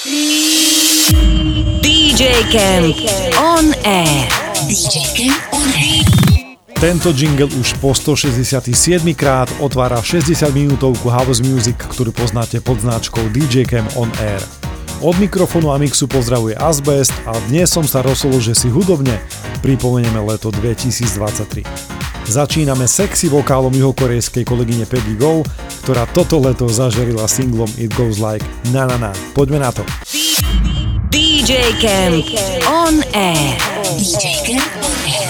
DJ Camp on air. DJ Camp on air. Tento jingle už po 167 krát otvára 60 minútovku House Music, ktorú poznáte pod značkou DJ Cam On Air. Od mikrofónu a mixu pozdravuje Asbest a dnes som sa rozhodol, že si hudobne pripomenieme leto 2023. Začíname sexy vokálom juhokorejskej kolegyne Peggy Go, ktorá toto leto zažerila singlom It Goes Like Na Na Na. Poďme na to. DJ Camp on air. DJ Camp on air.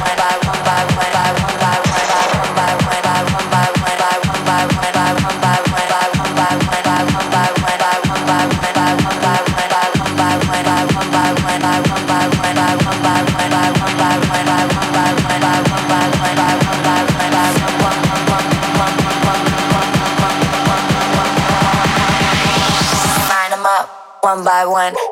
Cada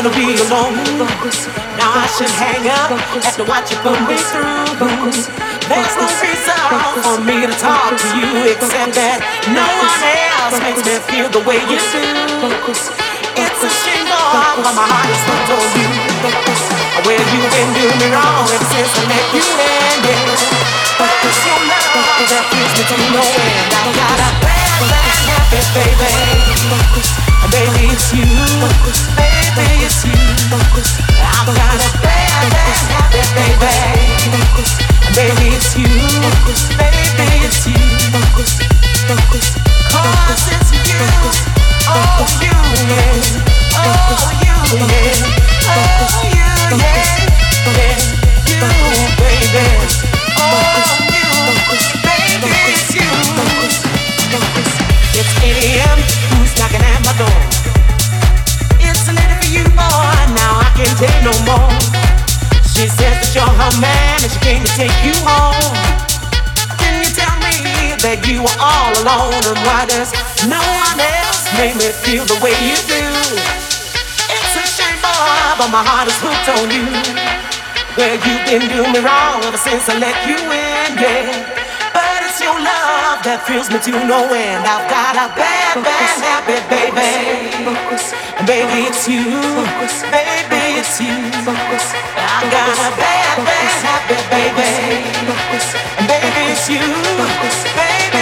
to be alone? Now I should hang up. Have to watch you put me through. There's no reason for me to talk to you except that no one else makes me feel the way you do. It's a shame, boy, but my heart is hooked on you. Well, you've been doing me wrong ever since I met you, and yeah. But it's your love that brings me to. I got a bad, bad habit, baby. Baby, it's you. Baby, Oh, you, yeah. Oh, you, yeah. You were all alone and why does no one else make me feel the way you do? It's a shame, boy, but my heart is hooked on you. Well, you've been doing me wrong ever since I let you in, yeah. But it's your love that thrills me to no end. I've got a bad, bad habit, baby. And baby, it's you. Baby, it's you. I've got a bad, bad habit, baby. And baby, it's you. Baby,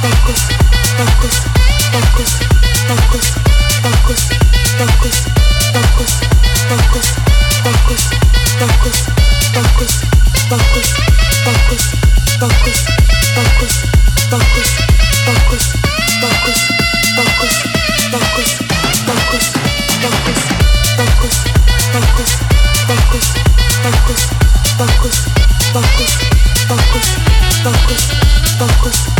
focus, focus, focus, focus.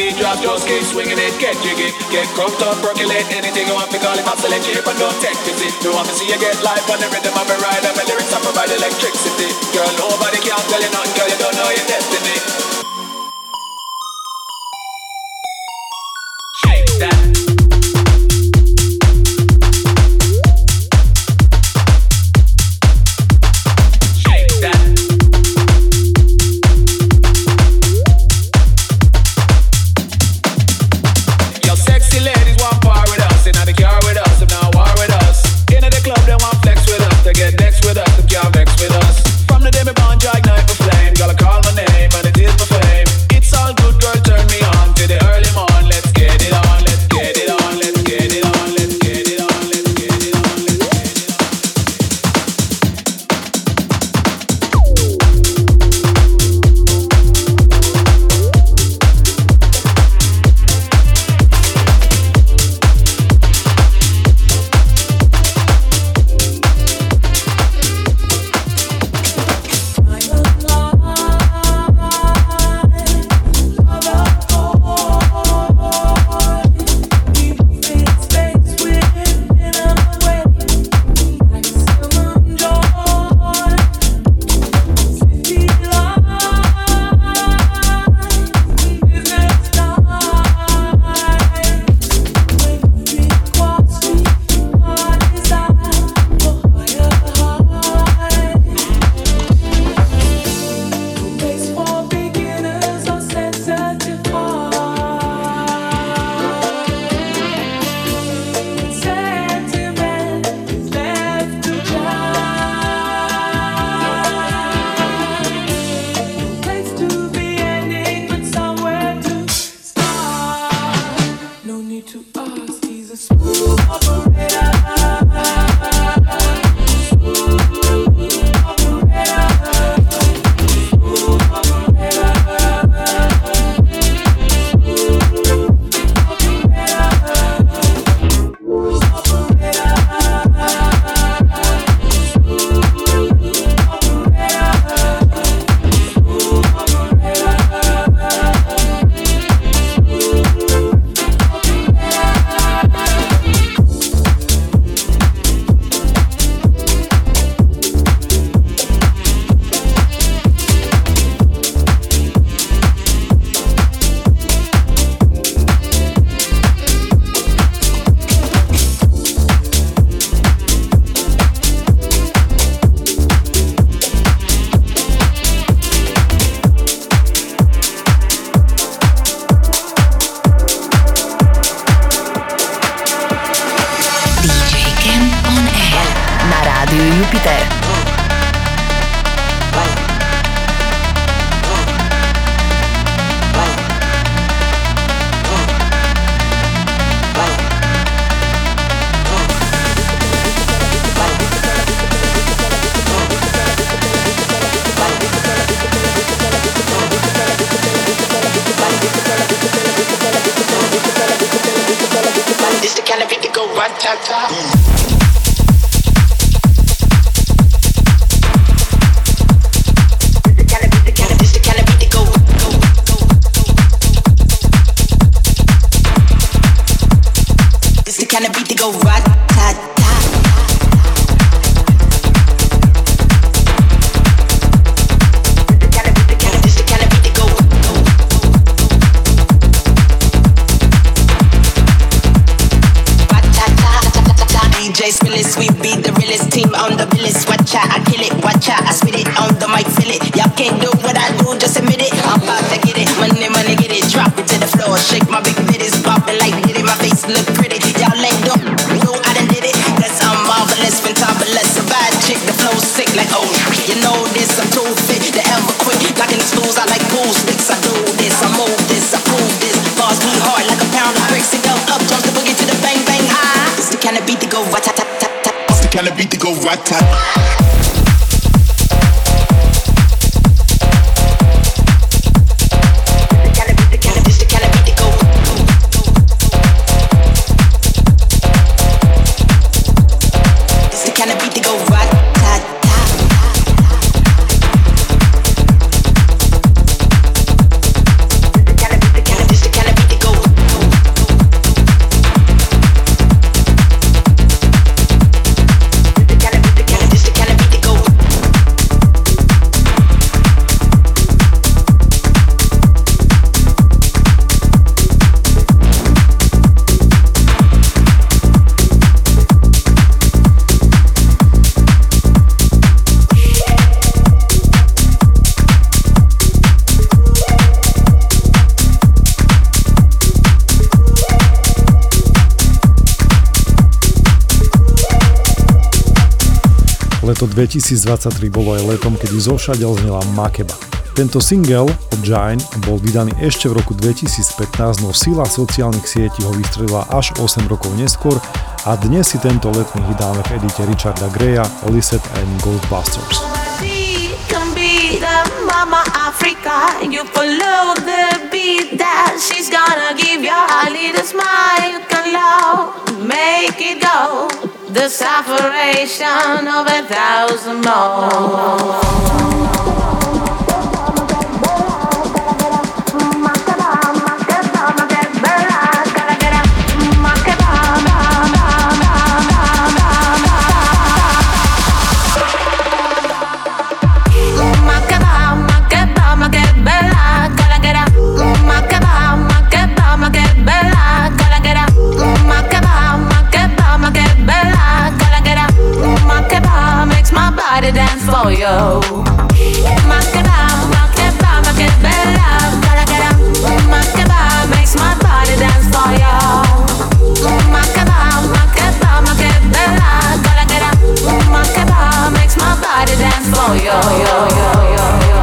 Beat drops. Just keep swinging it, get jiggy. Get crunked up, percolate anything you want to call it. Oscillate your hip and don't take pity. You want to see you get life on the rhythm of my ride. And my lyrics I provide electricity. Girl, nobody can tell you nothing, girl, you don't know your destiny. tap tap. Rata. 2023 bolo aj letom, kedy zovšadiaľ znela Makeba. Tento single od Giant bol vydaný ešte v roku 2015, no sila sociálnych sietí ho vystrelila až 8 rokov neskôr a dnes si tento letný hit dáme v edite Richarda Greya, Lisset and love, make it go. The separation of a thousand more. For you. makes my body dance for you. makes my body dance for you.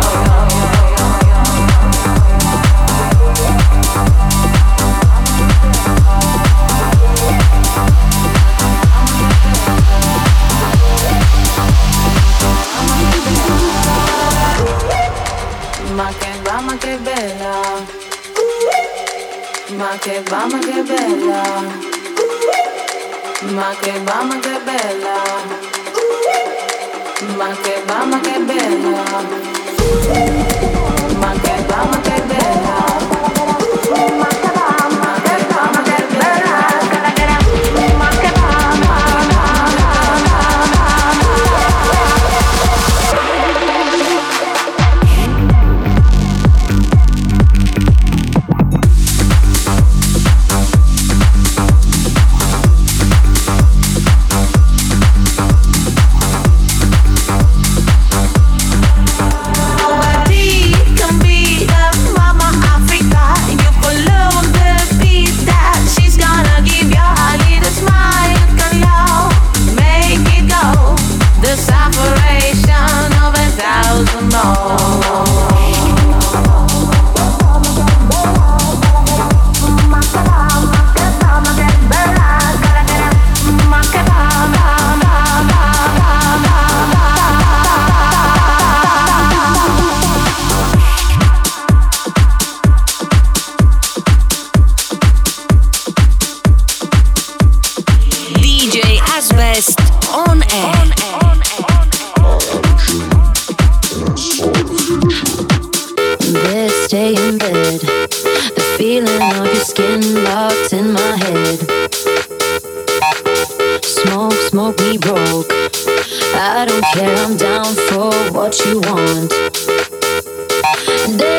Che va ma che bella. Ma che va ma che bella. Ma che va ma che bella. Ma che va ma che bella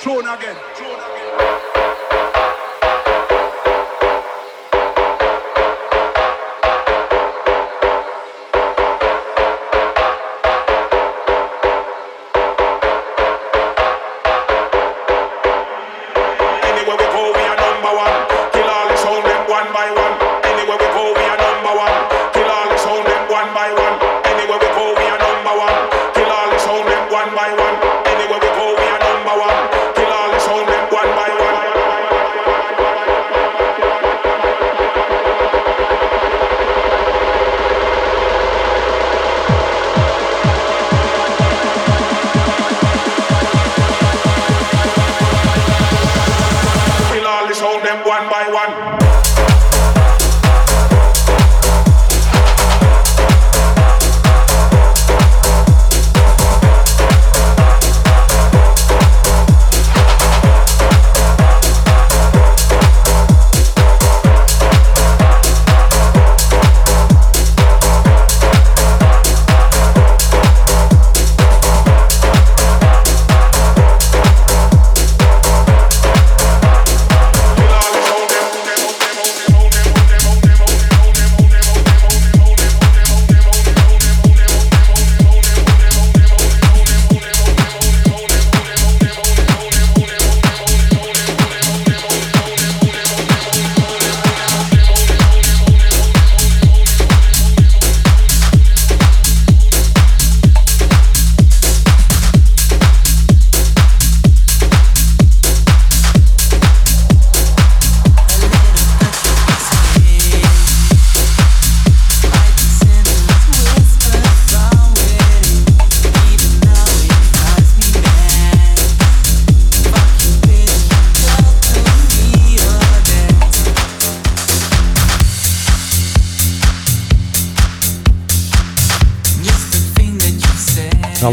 Throne again. Throne again.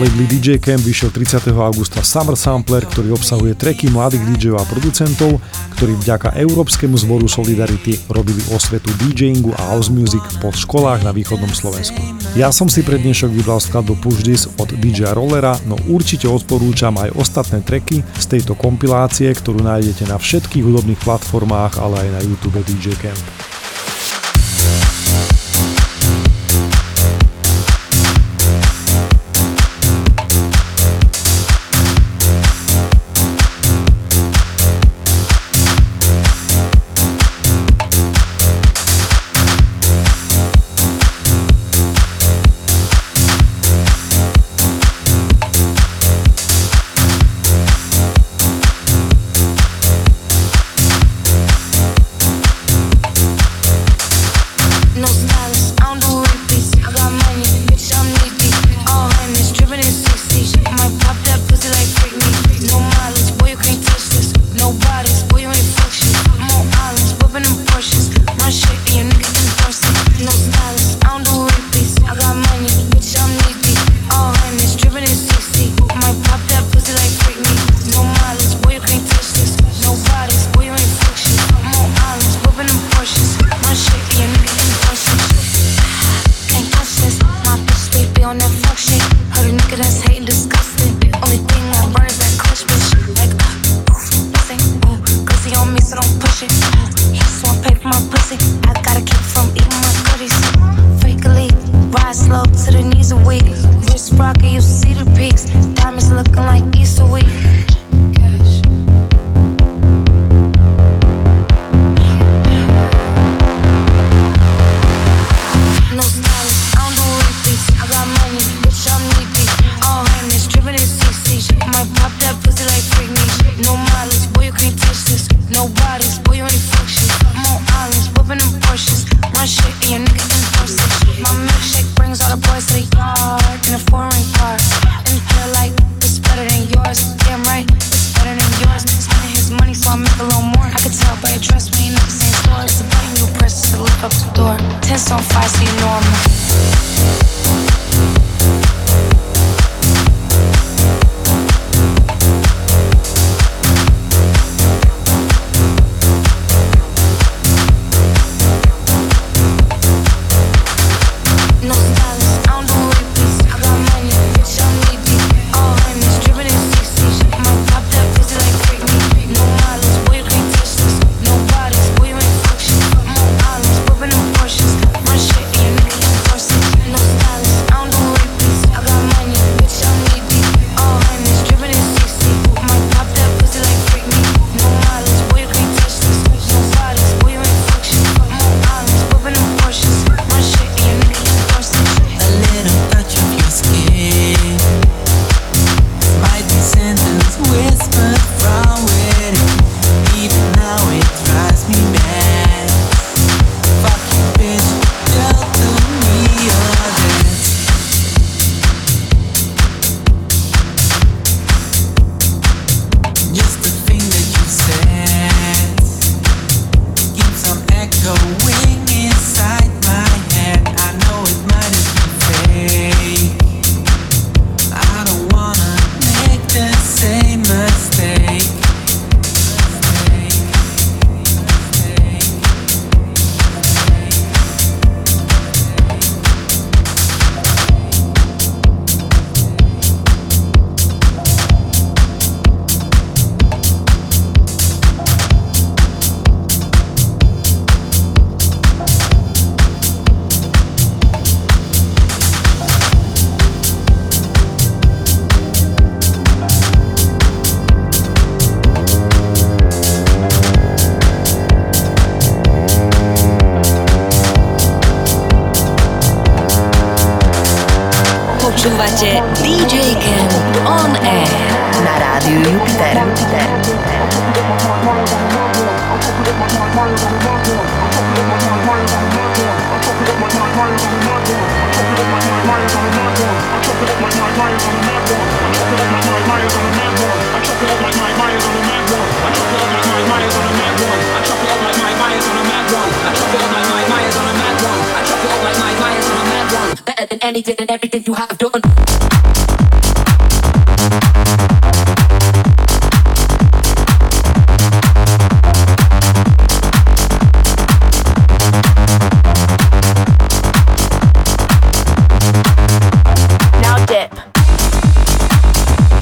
Na labeli DJ Camp vyšiel 30. augusta Summer Sampler, ktorý obsahuje treky mladých DJov a producentov, ktorí vďaka Európskemu zboru Solidarity robili osvetu DJingu a house music po školách na východnom Slovensku. Ja som si pre dnešok vybral skladbu Push This od DJ Rollera, no určite odporúčam aj ostatné treky z tejto kompilácie, ktorú nájdete na všetkých hudobných platformách, ale aj na YouTube DJ Camp.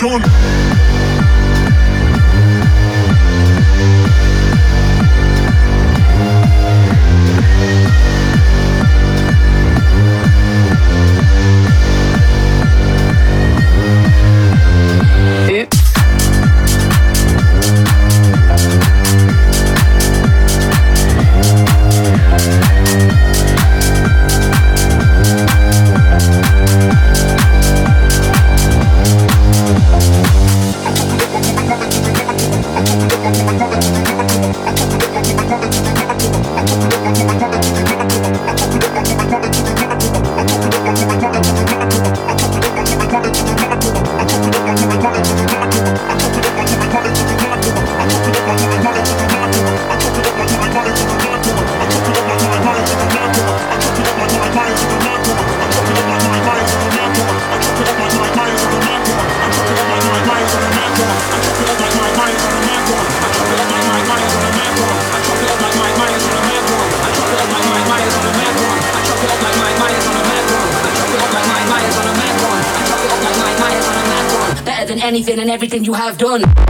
gone. on a mad one. I it like my mind is on a mad one. Better than anything and everything you have done.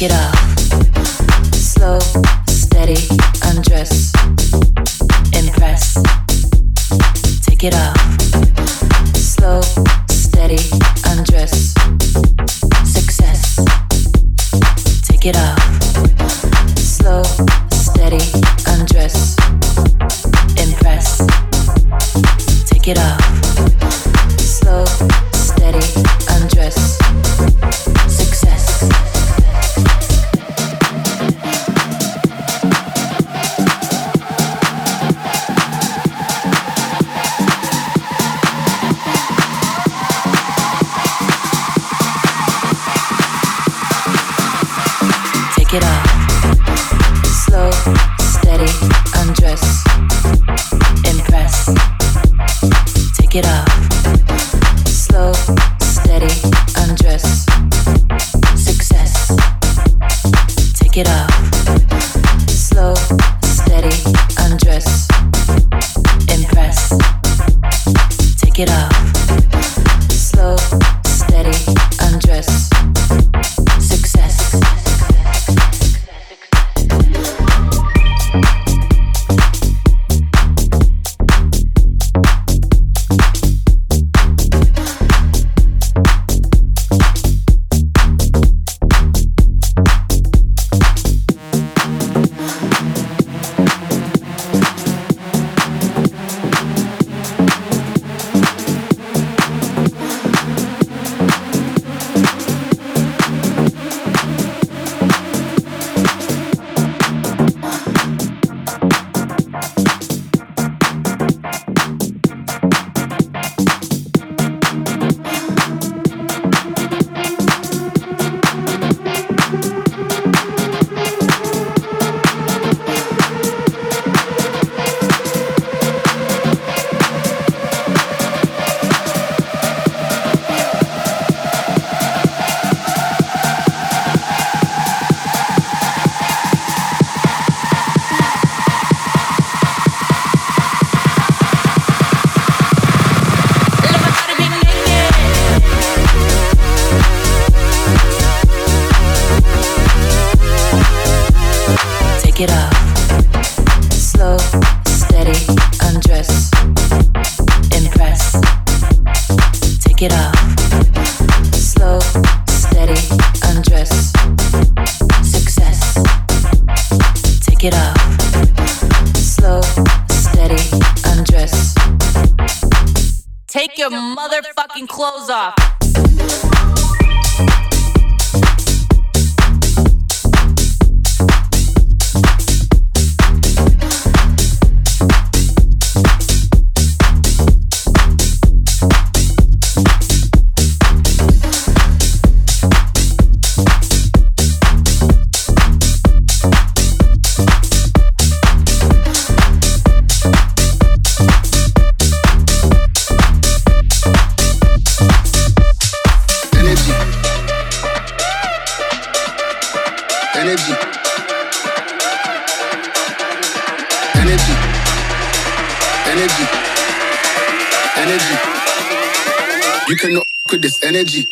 get up. clothes off. energy.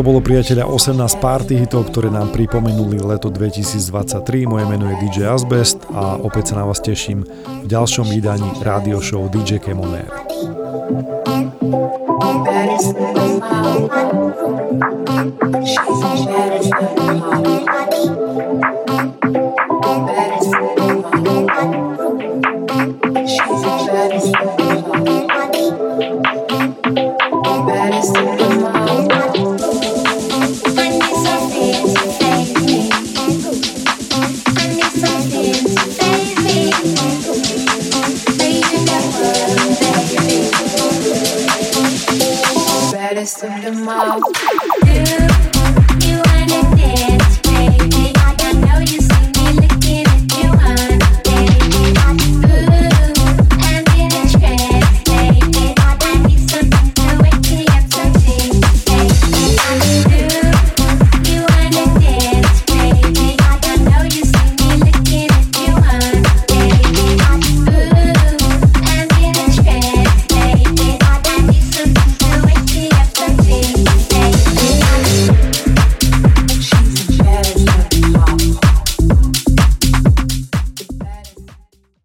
Toto bolo priateľa 18 party hitov, ktoré nám pripomenuli leto 2023. Moje meno je DJ Asbest a opäť sa na vás teším v ďalšom vydaní rádio show DJ Kemoner. baddest in